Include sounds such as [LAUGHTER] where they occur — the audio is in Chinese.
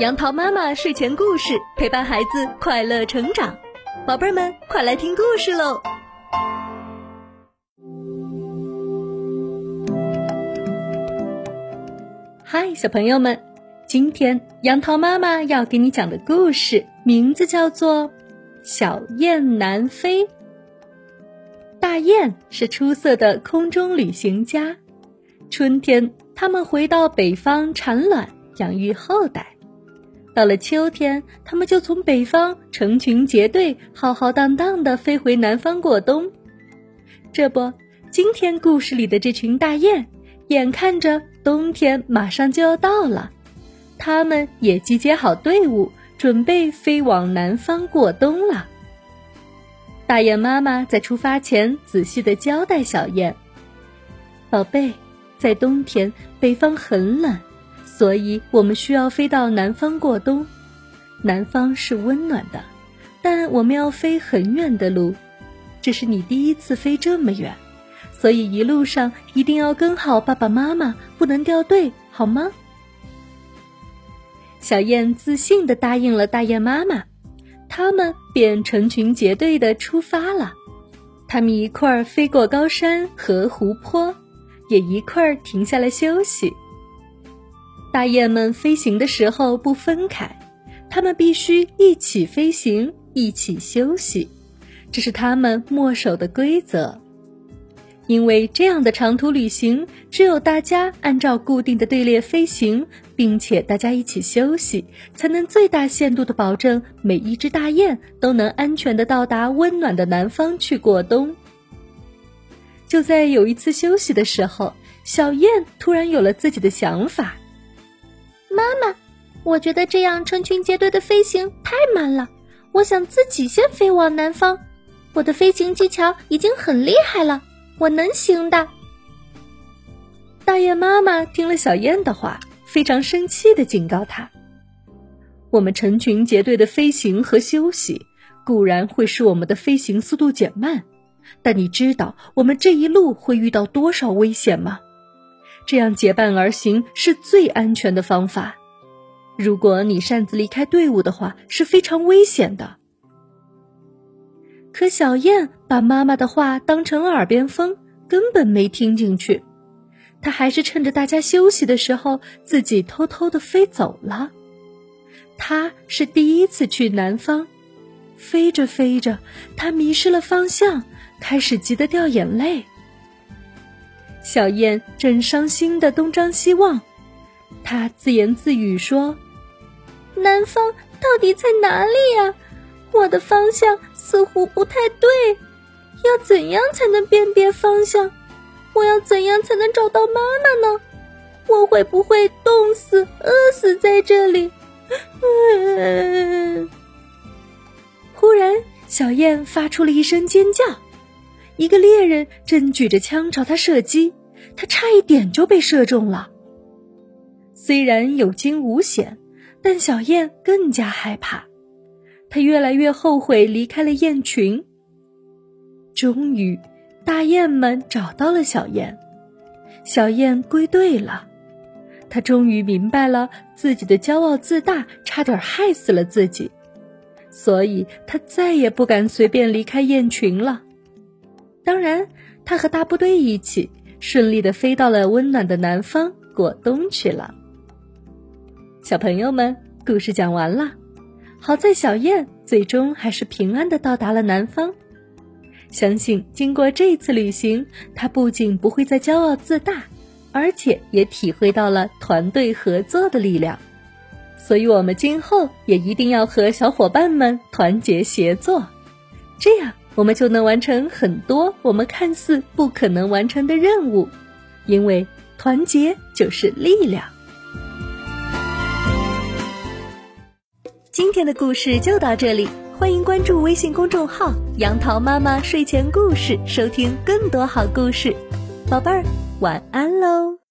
杨桃妈妈睡前故事陪伴孩子快乐成长，宝贝们快来听故事喽！嗨，小朋友们，今天杨桃妈妈要给你讲的故事名字叫做《小雁南飞》。大雁是出色的空中旅行家，春天它们回到北方产卵，养育后代。到了秋天，它们就从北方成群结队、浩浩荡荡地飞回南方过冬。这不，今天故事里的这群大雁，眼看着冬天马上就要到了，它们也集结好队伍，准备飞往南方过冬了。大雁妈妈在出发前仔细地交代小雁：“宝贝，在冬天北方很冷。”所以我们需要飞到南方过冬，南方是温暖的，但我们要飞很远的路。这是你第一次飞这么远，所以一路上一定要跟好爸爸妈妈，不能掉队，好吗？小雁自信地答应了大雁妈妈，他们便成群结队地出发了。他们一块儿飞过高山和湖泊，也一块儿停下来休息。大雁们飞行的时候不分开，它们必须一起飞行，一起休息，这是它们墨守的规则。因为这样的长途旅行，只有大家按照固定的队列飞行，并且大家一起休息，才能最大限度的保证每一只大雁都能安全的到达温暖的南方去过冬。就在有一次休息的时候，小雁突然有了自己的想法。妈妈，我觉得这样成群结队的飞行太慢了，我想自己先飞往南方。我的飞行技巧已经很厉害了，我能行的。大雁妈妈听了小雁的话，非常生气的警告他：“我们成群结队的飞行和休息固然会使我们的飞行速度减慢，但你知道我们这一路会遇到多少危险吗？”这样结伴而行是最安全的方法。如果你擅自离开队伍的话，是非常危险的。可小燕把妈妈的话当成了耳边风，根本没听进去。她还是趁着大家休息的时候，自己偷偷的飞走了。她是第一次去南方，飞着飞着，她迷失了方向，开始急得掉眼泪。小燕正伤心的东张西望，她自言自语说：“南方到底在哪里呀？我的方向似乎不太对，要怎样才能辨别方向？我要怎样才能找到妈妈呢？我会不会冻死、饿死在这里？”嗯 [LAUGHS] 忽然，小燕发出了一声尖叫。一个猎人正举着枪朝他射击，他差一点就被射中了。虽然有惊无险，但小燕更加害怕，她越来越后悔离开了雁群。终于，大雁们找到了小燕，小燕归队了。她终于明白了自己的骄傲自大差点害死了自己，所以她再也不敢随便离开雁群了。当然，他和大部队一起顺利的飞到了温暖的南方过冬去了。小朋友们，故事讲完了。好在小燕最终还是平安的到达了南方。相信经过这次旅行，他不仅不会再骄傲自大，而且也体会到了团队合作的力量。所以，我们今后也一定要和小伙伴们团结协作，这样。我们就能完成很多我们看似不可能完成的任务，因为团结就是力量。今天的故事就到这里，欢迎关注微信公众号“杨桃妈妈睡前故事”，收听更多好故事。宝贝儿，晚安喽！